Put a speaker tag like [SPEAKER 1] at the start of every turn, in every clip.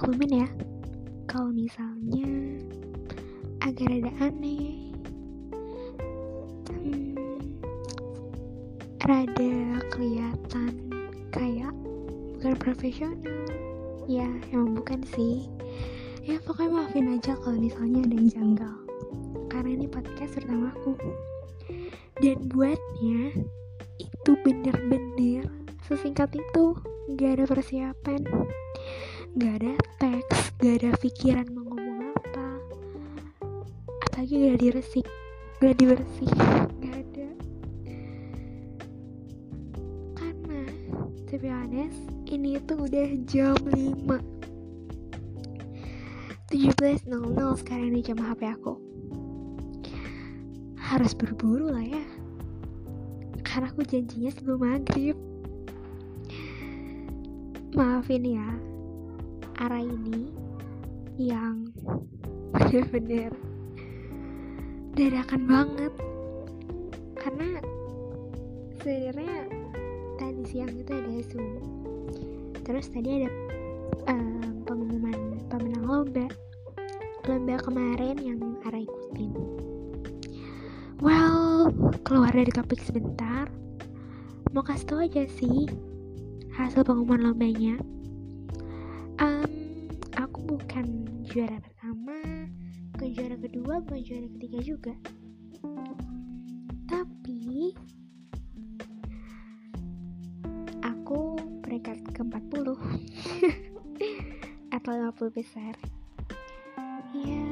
[SPEAKER 1] maklumin ya. Kalau misalnya agak rada aneh, hmm, rada kelihatan kayak bukan profesional. Ya, emang bukan sih. Ya, pokoknya maafin aja kalau misalnya ada yang janggal karena ini podcast pertama aku dan buatnya itu bener-bener sesingkat itu gak ada persiapan gak ada teks gak ada pikiran mau ngomong apa. Apalagi gak diresik gak dibersih gak ada. Karena to be honest ini tuh udah jam 5 17.00 sekarang di jam HP aku. Harus berburu lah ya. Karena aku janjinya sebelum maghrib. Maafin ya arah ini yang bener-bener dadakan banget. Karena sebenarnya tadi siang itu ada zoom. Terus tadi ada um, pengumuman pemenang lomba. Lomba kemarin yang arah ikutin Well, keluar dari topik sebentar. Mau kasih tau aja sih hasil pengumuman lombanya. Bukan juara pertama, bukan juara kedua, bukan juara ketiga juga. Tapi aku peringkat ke-40 atau 50 besar. Ya,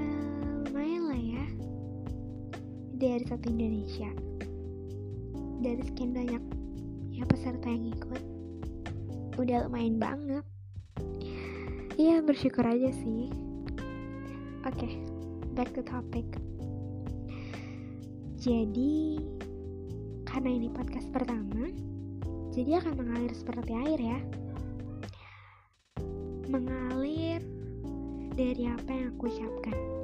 [SPEAKER 1] lumayan lah ya dari satu Indonesia dari sekian banyak ya peserta yang ikut udah lumayan banget ya bersyukur aja sih oke okay, back to topic jadi karena ini podcast pertama jadi akan mengalir seperti air ya mengalir dari apa yang aku ucapkan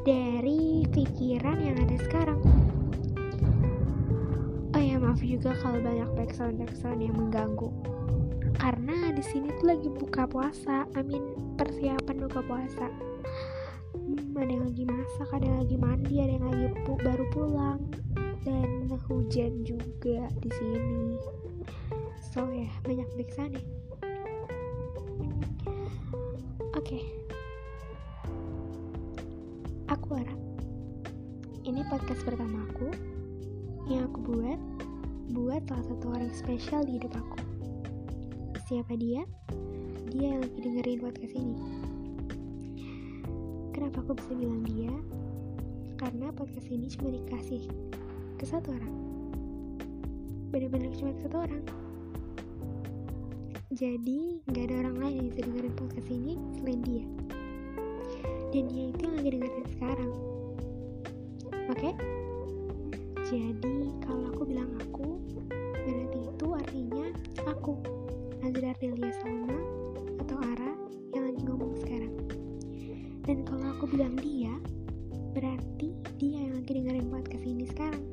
[SPEAKER 1] dari pikiran yang ada sekarang. Oh ya maaf juga kalau banyak background background yang mengganggu. Karena di sini tuh lagi buka puasa, I mean persiapan buka puasa. Hmm, ada yang lagi masak, ada yang lagi mandi, ada yang lagi pu baru pulang, dan hujan juga di sini. So ya yeah, banyak background ya. Oke. Okay aku harap ini podcast pertama aku yang aku buat buat salah satu orang spesial di hidup aku siapa dia? dia yang lagi dengerin podcast ini kenapa aku bisa bilang dia? karena podcast ini cuma dikasih ke satu orang bener-bener cuma ke satu orang jadi gak ada orang lain yang bisa dengerin podcast ini selain dia dan dia itu yang lagi dengerin sekarang oke okay? jadi kalau aku bilang aku berarti itu artinya aku Nazar Delia Salma atau Ara yang lagi ngomong sekarang. Dan kalau aku bilang dia berarti dia yang lagi dengerin podcast ini sekarang.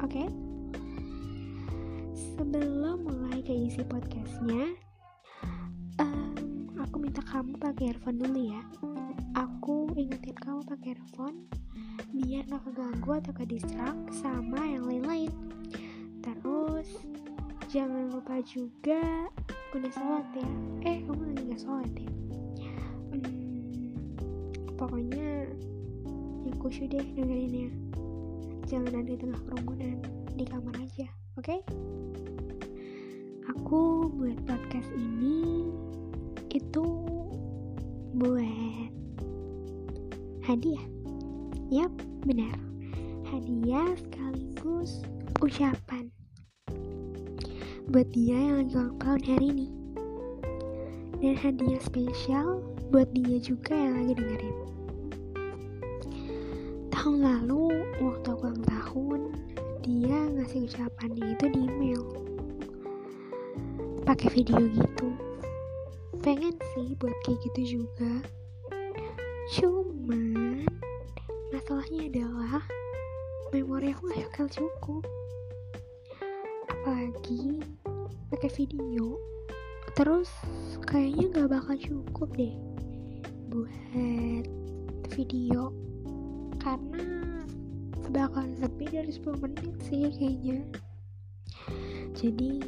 [SPEAKER 1] Oke? Okay? sebelum mulai ke isi podcastnya um, aku minta kamu pakai earphone dulu ya. Aku ingetin kamu pakai earphone biar gak keganggu atau ke distract sama yang lain-lain juga udah sholat ya eh kamu lagi gak sholat ya hmm, pokoknya yang khusyuk deh dengerinnya jangan ada di tengah kerumunan di kamar aja oke okay? aku buat podcast ini itu buat hadiah. Yap, benar. Hadiah sekaligus ucapan buat dia yang ulang tahun hari ini. Dan hadiah spesial buat dia juga yang lagi dengerin. Tahun lalu, waktu aku ulang tahun, dia ngasih ucapannya itu di email. Pakai video gitu. Pengen sih buat kayak gitu juga. Cuman masalahnya adalah memori aku gak cukup apalagi pakai video terus kayaknya gak bakal cukup deh buat video. Karena bakal lebih dari 10 menit sih kayaknya. Jadi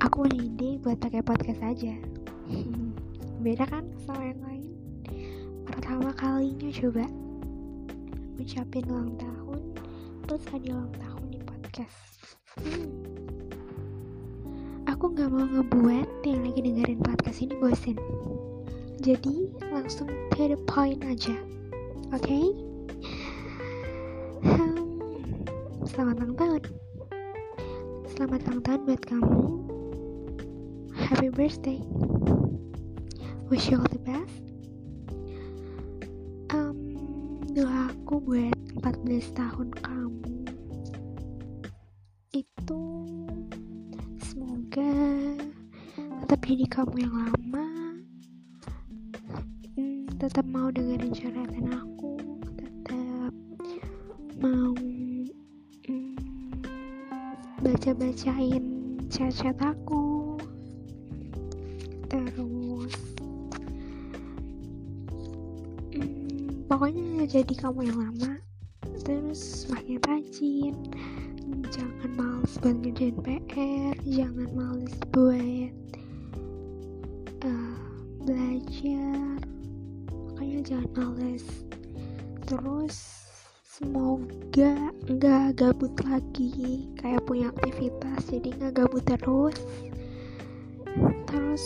[SPEAKER 1] aku punya ide buat pakai podcast aja. Beda kan sama yang lain? Pertama kalinya coba ucapin ulang tahun terus hadiah ulang tahun di podcast. Hmm. Aku nggak mau ngebuat yang lagi dengerin podcast ini bosen. Jadi langsung to the point aja oke? Okay? selamat ulang tahun selamat ulang tahun buat kamu. Happy birthday. Wish you all the best. Um, doaku buat 14 tahun kamu jadi kamu yang lama hmm, tetap mau dengerin curhatan aku tetap mau hmm, baca-bacain chat-chat aku. Terus hmm, pokoknya jadi kamu yang lama terus makin rajin. Jangan males buat ngerjain PR jangan males semoga nggak gabut lagi kayak punya aktivitas jadi nggak gabut terus. Terus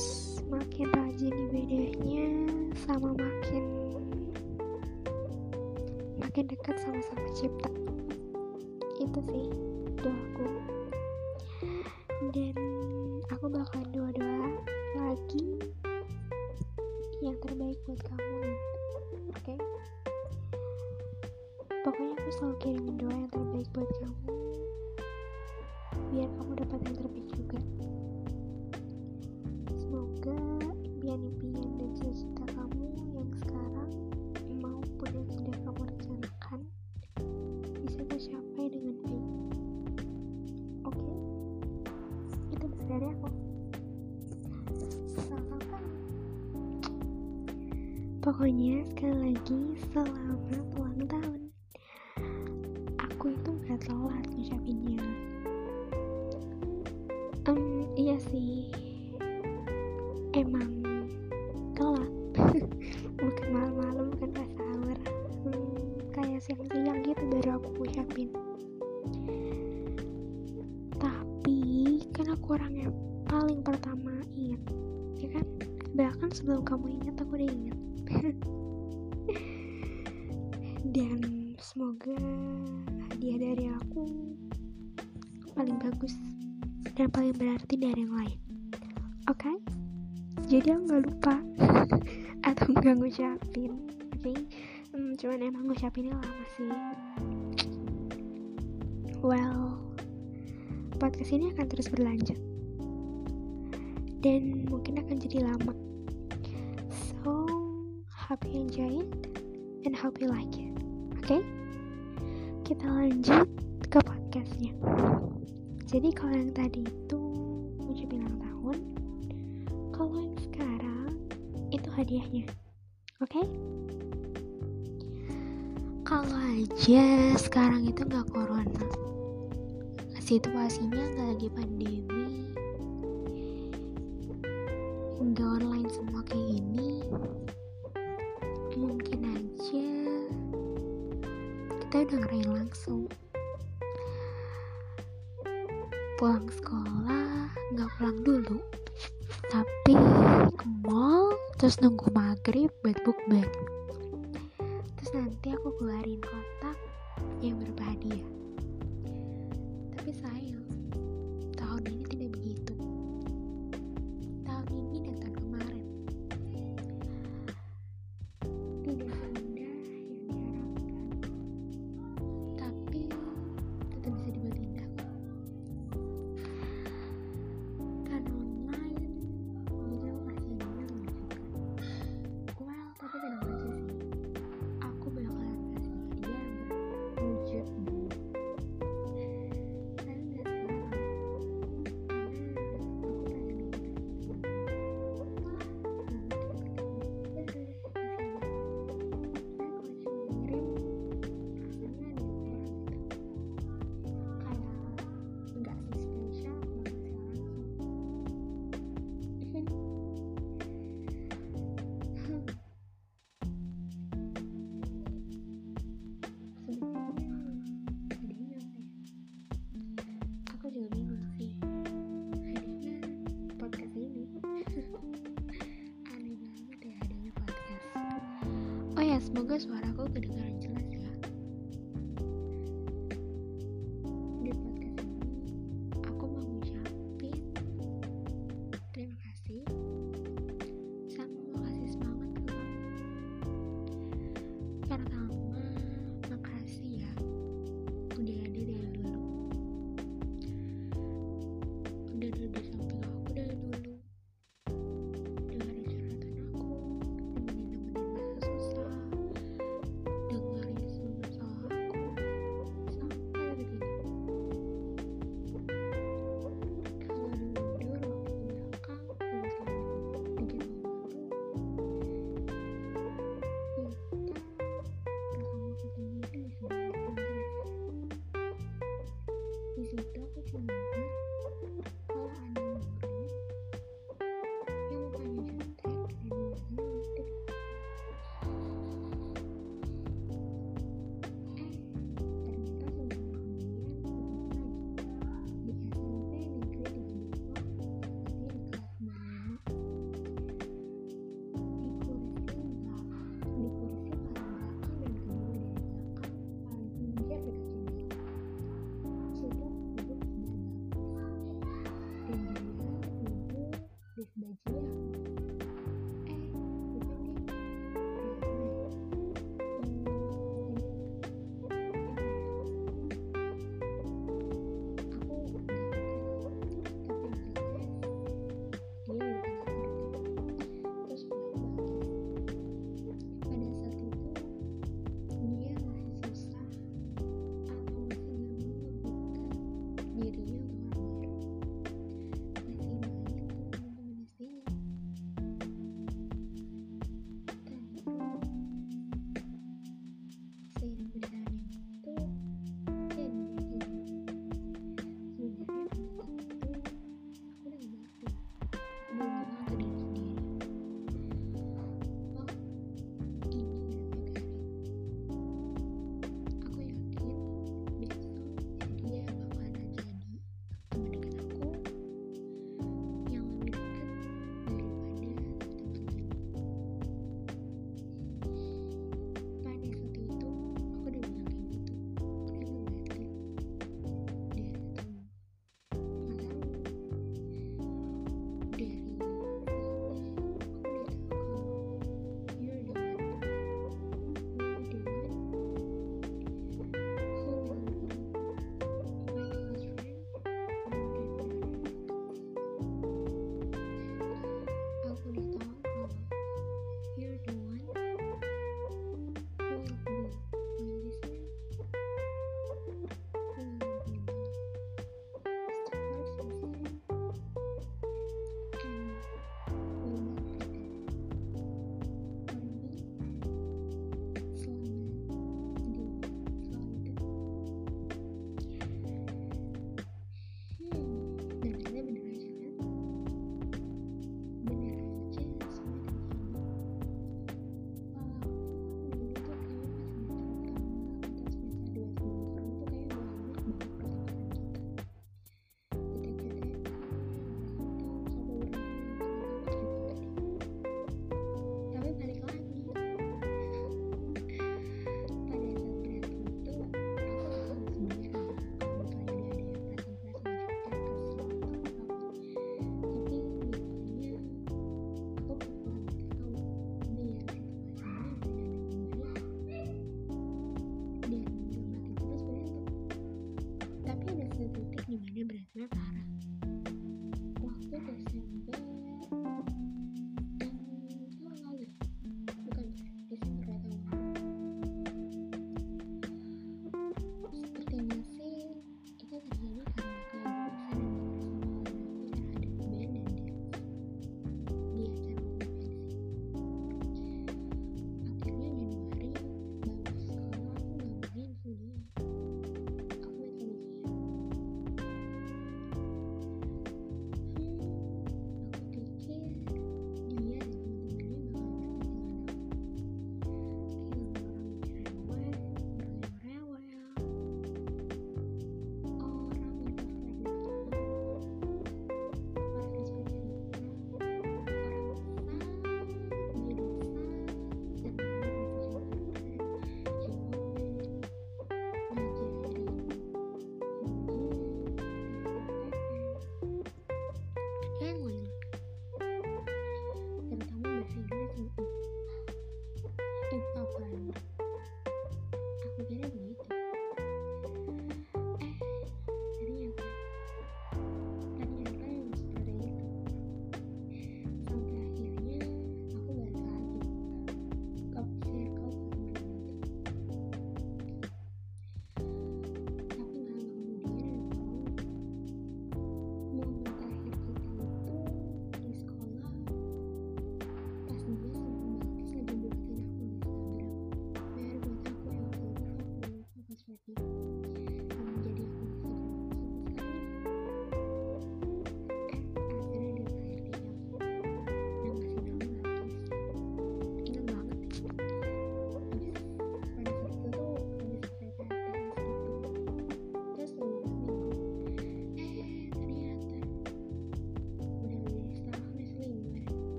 [SPEAKER 1] makin rajin ibadahnya sama makin makin dekat sama sang pencipta. Itu sih doaku. Dan aku bakal doa-doa lagi yang terbaik buat kamu aku selalu kirimin doa yang terbaik buat kamu. Biar kamu dapat yang terbaik juga. Semoga impian-impian dan cita-cita kamu yang sekarang maupun yang sudah kamu rencanakan bisa tercapai dengan baik. Oke? Okay? itu dari aku. Pokoknya sekali lagi selamat gak telat ngucapinnya. Um, iya sih. Emang telat bukan malam-malam bukan pas sahur. Hmm, kayak siang-siang gitu baru aku ucapin tapi kan aku orang yang paling pertama ingat ya kan? Bahkan sebelum kamu jadi kalau yang tadi itu ucapin ulang tahun kalau yang sekarang itu hadiahnya oke okay? kalau aja sekarang itu nggak corona situasinya nggak lagi pandemi nggak online semua kayak gini mungkin aja kita udah ngerayain langsung pulang sekolah nggak pulang dulu. Tapi ke mall terus nunggu maghrib Semoga suaraku kedengaran jelas ya. Di podcast ini, aku mau ngucapin terima kasih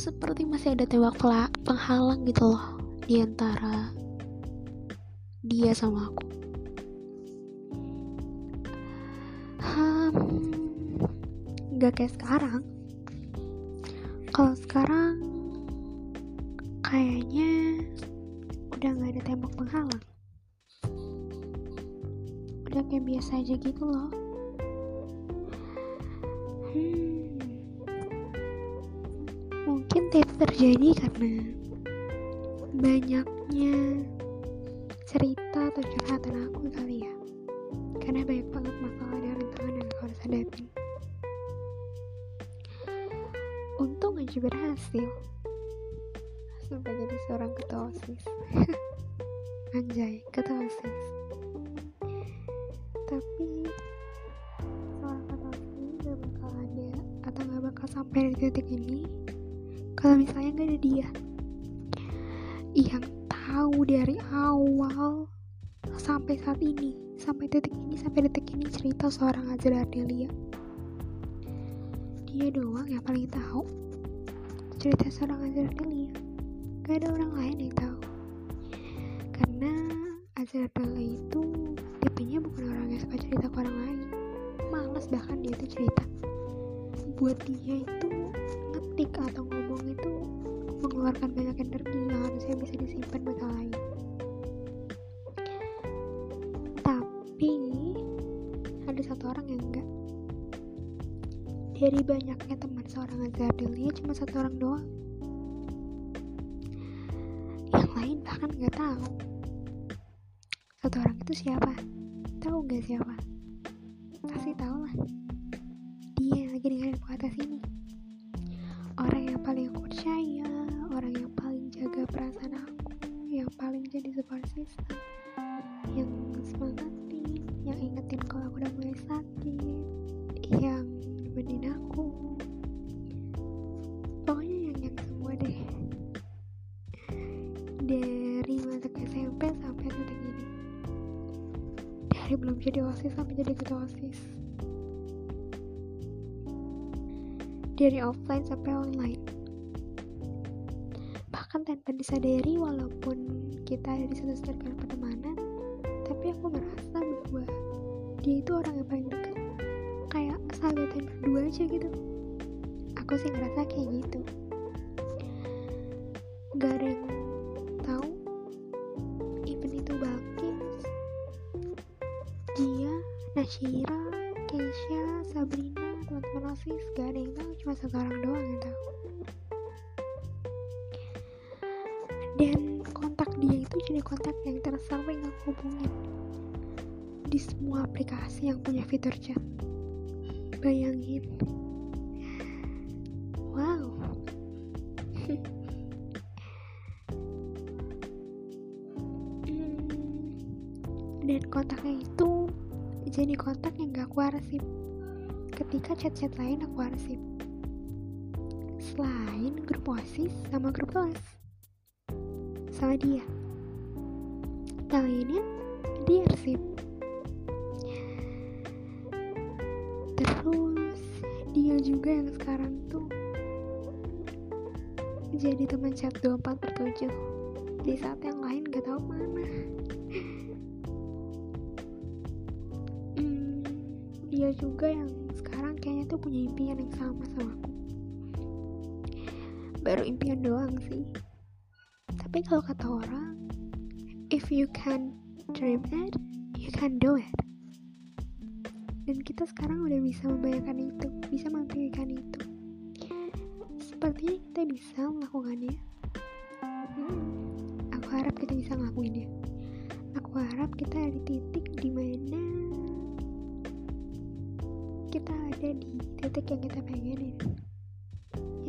[SPEAKER 1] seperti masih ada tembak penghalang gitu loh di antara dia sama aku. Hmm, gak kayak sekarang. Kalau sekarang kayaknya udah gak ada tembok penghalang. Udah kayak biasa aja gitu loh terjadi karena banyaknya cerita atau curhatan aku kali ya. Karena banyak banget masalah dan rintangan yang aku harus hadapin untung aja berhasil. Sampai jadi seorang ketua osis. Anjay ketua osis. Tapi seorang ketua osis ini gak bakal ada atau gak bakal sampai di titik ini kalau misalnya gak ada dia yang tahu dari awal sampai saat ini sampai detik ini sampai detik ini cerita seorang Azra Ardelia. Dia doang yang paling tahu cerita seorang Azra Ardelia. Gak ada orang lain yang tahu. Karena Azra Ardelia itu tipenya bukan orang yang suka cerita ke orang lain. Males bahkan dia tuh cerita. Buat dia itu ngetik atau ngomong itu mengeluarkan banyak energi yang harusnya bisa disimpan buat hal lain tapi ada satu orang yang enggak. Dari banyaknya teman seorang Azardelia cuma satu orang doang. Yang lain bahkan nggak tahu. Satu orang itu siapa? Tahu nggak siapa? Pasti tahu lah. Dia lagi dengerin podcast ini paling aku percaya orang yang paling jaga perasaan aku yang paling jadi support system yang semangatin yang ingetin kalau aku udah mulai sakit yang nemenin aku. Pokoknya yang yang semua deh. Dari masuk SMP sampai detik ini. Dari belum jadi osis sampai jadi ketua osis. Dari offline sampai online tanpa disadari walaupun kita ada di satu circle pertemanan tapi aku merasa bahwa dia itu orang yang paling dekat. Kayak sahabatan berdua aja gitu. Aku sih ngerasa kayak gitu. Gak ada yang tahu even itu Balkis Gia, Nashira, Keisha, Sabrina, teman-teman osis gak ada yang tahu cuma satu orang doang yang tahu dan kontak dia itu jadi kontak yang tersering aku hubungin. Di semua aplikasi yang punya fitur chat. Bayangin. Wow. Dan kontaknya itu jadi kontak yang gak aku arsip ketika chat-chat lain aku arsip selain grup osis sama grup kelas sama dia. Lainnya dia arsip terus dia juga yang sekarang tuh jadi teman chat 24 per 7 di saat yang lain gak tahu mana. Hmm, dia juga yang sekarang kayaknya tuh punya impian yang sama sama. Aku baru impian doang sih tapi kalau kata orang if you can dream it you can do it. Dan kita sekarang udah bisa membayangkan itu bisa memimpikan itu. Sepertinya kita bisa melakukannya. Hmm, aku harap kita bisa ngelakuinnya. Aku harap kita ada di titik di mana kita ada di titik yang kita pengenin.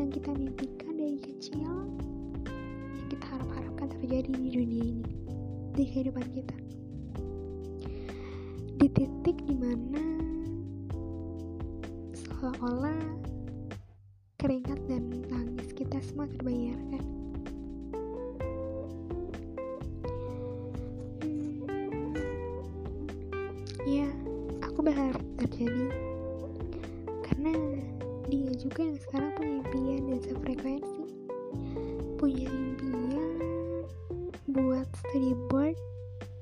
[SPEAKER 1] Yang kita mimpikan dari kecil terjadi di dunia ini di kehidupan kita. Di titik di mana seolah-olah keringat dan tangis kita semua terbayarkan hmm, ya aku berharap terjadi. Karena dia juga yang sekarang punya impian dan sefrekuensi. Punya impian buat study board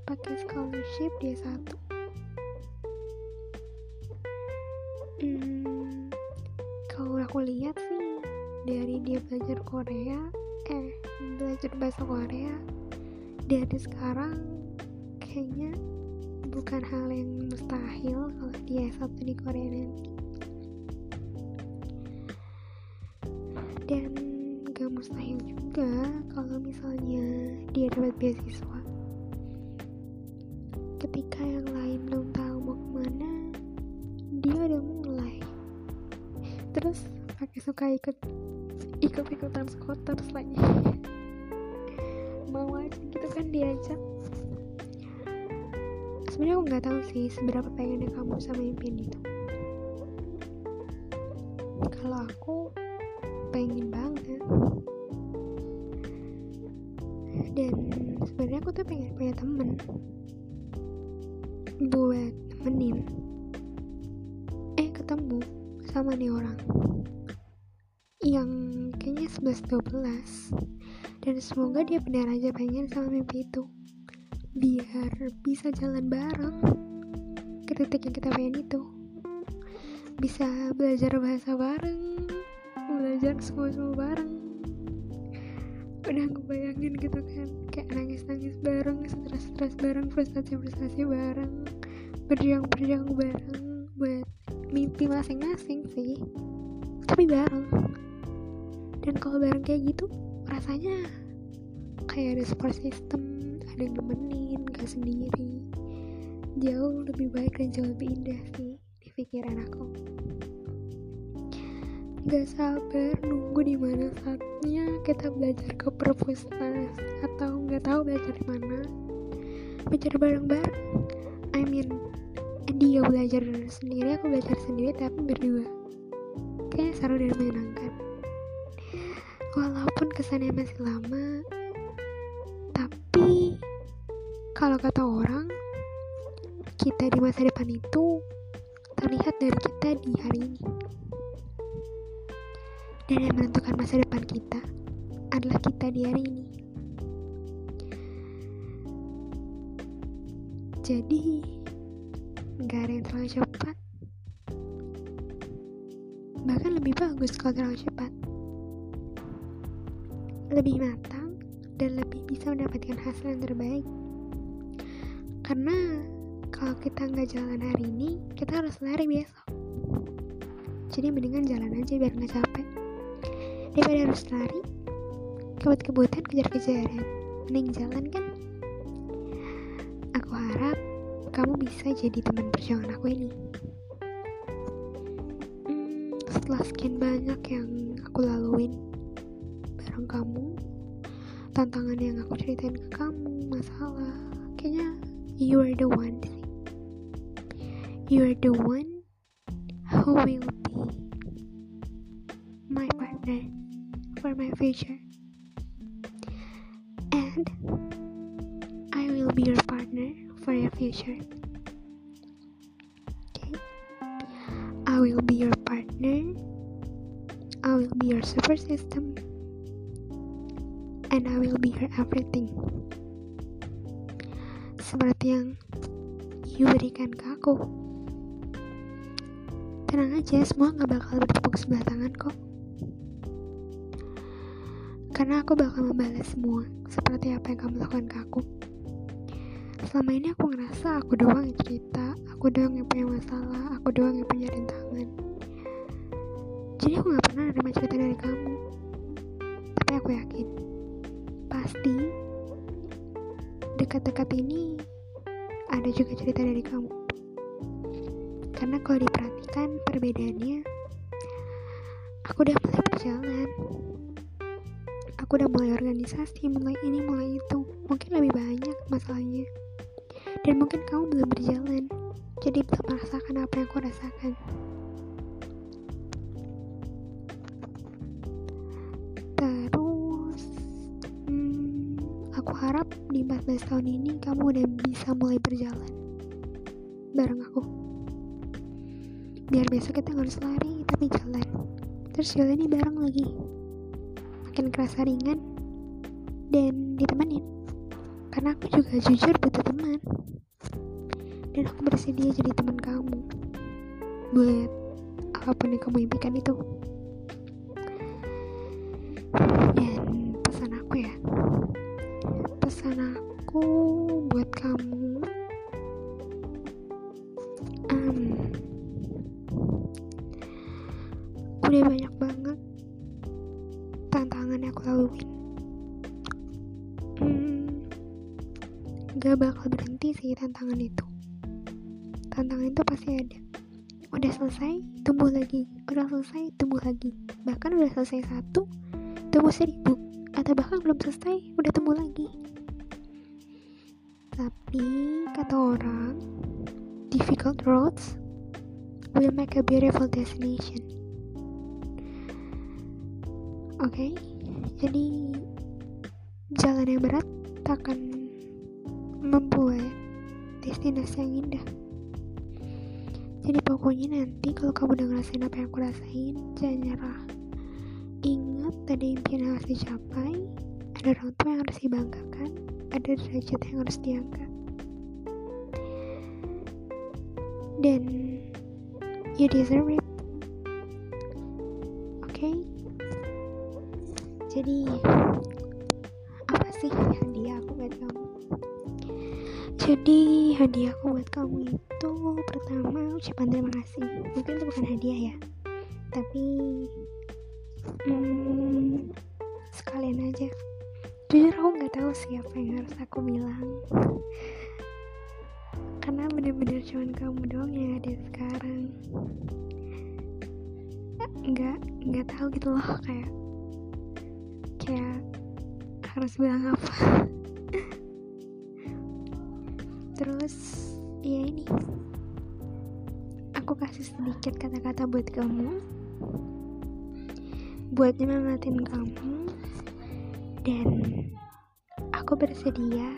[SPEAKER 1] pakai scholarship dia satu. Hmm, kalau aku lihat sih dari dia belajar Korea eh belajar bahasa Korea dari sekarang kayaknya bukan hal yang mustahil kalau dia satu di Korea nanti beasiswa. Ketika yang lain belum tahu mau ke mana dia udah mulai. Terus pakai suka ikut ikut ikutan skuter lagi. Mau aja gitu kan diajak. Sebenarnya aku nggak tahu sih seberapa pengennya kamu sama impian itu. Kalau aku pengen banget dan sebenarnya aku tuh pengen punya temen. Buat nemenin. Eh ketemu sama nih orang. Yang kayaknya 11-12 dan semoga dia benar aja pengen sama mimpi itu. Biar bisa jalan bareng. Ke titik yang kita pengen itu. Bisa belajar bahasa bareng. Belajar semua-semua bareng udah bayangin gitu kan. Kayak nangis-nangis bareng stres-stres bareng frustasi-frustasi bareng. Berjuang-berjuang bareng buat mimpi masing-masing sih. Tapi bareng. Dan kalau bareng kayak gitu rasanya kayak ada support system ada yang nemenin gak sendiri. Jauh lebih baik dan jauh lebih indah sih di pikiran aku. Gak sabar nunggu di mana saatnya kita belajar ke perpustakaan atau nggak tahu belajar di mana. Belajar bareng-bareng. I mean, dia belajar sendiri, aku belajar sendiri tapi berdua. Kayaknya seru dan menyenangkan. Walaupun kesannya masih lama, tapi kalau kata orang, kita di masa depan itu terlihat dari kita di hari ini dan yang menentukan masa depan kita adalah kita di hari ini. Jadi, gak ada yang terlalu cepat. Bahkan lebih bagus kalau terlalu cepat. Lebih matang dan lebih bisa mendapatkan hasil yang terbaik. Karena kalau kita nggak jalan hari ini, kita harus lari besok. Jadi mendingan jalan aja biar nggak capek daripada harus lari kebut-kebutan kejar-kejaran. Mending jalan kan? Aku harap kamu bisa jadi teman perjuangan aku ini. Hmm, setelah sekian banyak yang aku laluin bareng kamu tantangan yang aku ceritain ke kamu masalah kayaknya you are the one you are the one who will be my partner for my future. Future. Okay? I will be your partner. I will be your support system. And I will be your everything. Seperti yang you berikan ke aku. Tenang aja, semua gak bakal bertepuk sebelah tangan kok karena aku bakal membalas semua seperti apa yang kamu lakukan ke aku. Selama ini aku ngerasa aku doang yang cerita, aku doang yang punya masalah, aku doang yang punya rintangan. Jadi aku gak pernah nerima cerita dari kamu. Tapi aku yakin, pasti dekat-dekat ini ada juga cerita dari kamu. Karena kalau diperhatikan perbedaannya, aku udah mulai berjalan aku udah mulai organisasi mulai ini mulai itu mungkin lebih banyak masalahnya dan mungkin kamu belum berjalan, jadi belum merasakan apa yang aku rasakan. Terus, hmm, aku harap di 14 tahun ini kamu udah bisa mulai berjalan bareng aku. Biar besok kita harus lari, tapi jalan. Terus jalannya bareng lagi. Makin kerasa ringan dan ditemenin. Karena aku juga jujur butuh teman dan aku bersedia jadi teman kamu. Buat apa pun yang kamu impikan itu. Dan pesan aku ya. Pesan aku buat kamu selesai satu tumbuh seribu. Atau bahkan belum selesai udah tumbuh lagi. Tapi kata orang difficult roads will make a beautiful destination. Oke okay? jadi jalan yang berat akan membuat destinasi yang indah. Jadi pokoknya nanti kalau kamu udah ngerasain apa yang aku rasain jangan nyerah ada impian yang harus dicapai ada orang tua yang harus dibanggakan ada derajat yang harus diangkat dan you deserve it. Oke? Okay? jadi apa sih hadiah aku buat kamu? Jadi hadiah aku buat kamu itu pertama ucapan terima kasih. Mungkin itu bukan hadiah ya tapi hmm, sekalian aja. Jujur aku nggak tahu siapa yang harus aku bilang. Karena bener-bener cuman kamu doang yang ada sekarang. Nggak nggak tahu gitu loh kayak kayak harus bilang apa. Terus ya ini. Aku kasih sedikit kata-kata buat kamu buat nyemangatin kamu. Dan aku bersedia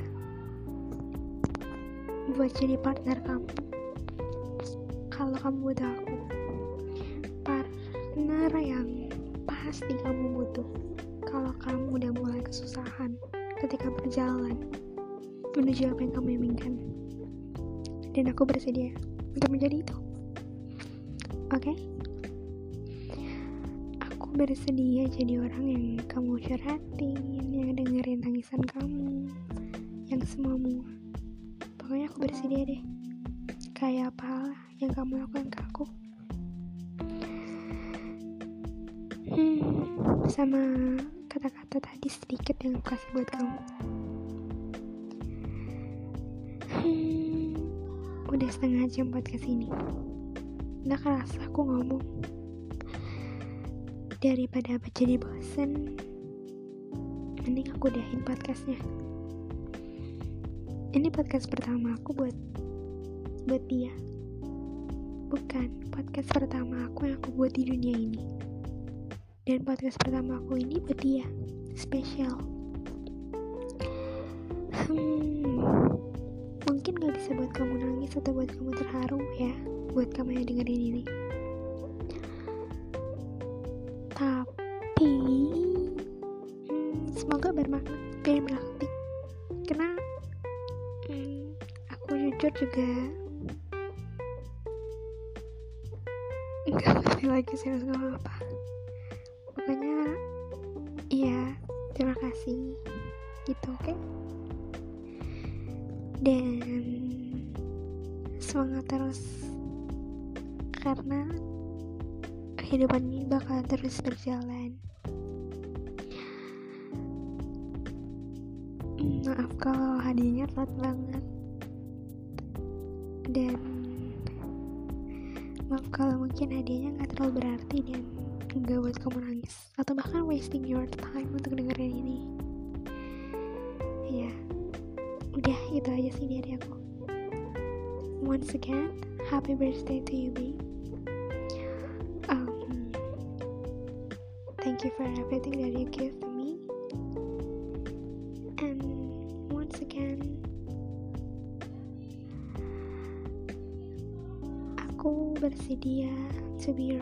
[SPEAKER 1] buat jadi partner kamu. Kalau kamu butuh aku. Partner yang pasti kamu butuh. Kalau kamu udah mulai kesusahan ketika berjalan menuju apa yang kamu inginkan. Dan aku bersedia untuk menjadi itu. Oke? okay? Bersedia jadi orang yang kamu curhatin yang dengerin tangisan kamu yang semuamu pokoknya aku bersedia deh. Kayak apa yang kamu lakukan ke aku. Hmm, sama kata-kata tadi sedikit yang aku kasih buat kamu. Hmm, udah setengah jam podcast ini. Nggak kerasa aku ngomong daripada apa jadi bosen. Mending aku udahin podcastnya. Ini podcast pertama aku buat buat dia. Bukan podcast pertama aku yang aku buat di dunia ini. Dan podcast pertama aku ini buat dia. Spesial. Hmm, mungkin gak bisa buat kamu nangis atau buat kamu terharu ya buat kamu yang dengerin ini juga. Nggak ngerti lagi sih harus ngomong apa. Pokoknya iya terima kasih. Gitu oke? Okay? dan semangat terus. Karena kehidupan ini bakal terus berjalan. Maaf kalau hadiahnya telat banget dan maaf kalau mungkin hadiahnya nggak terlalu berarti dan nggak buat kamu nangis. Atau bahkan wasting your time untuk dengerin ini. Ya udah itu aja sih dari aku. Once again happy birthday to you babe um, thank you for everything that you give dia to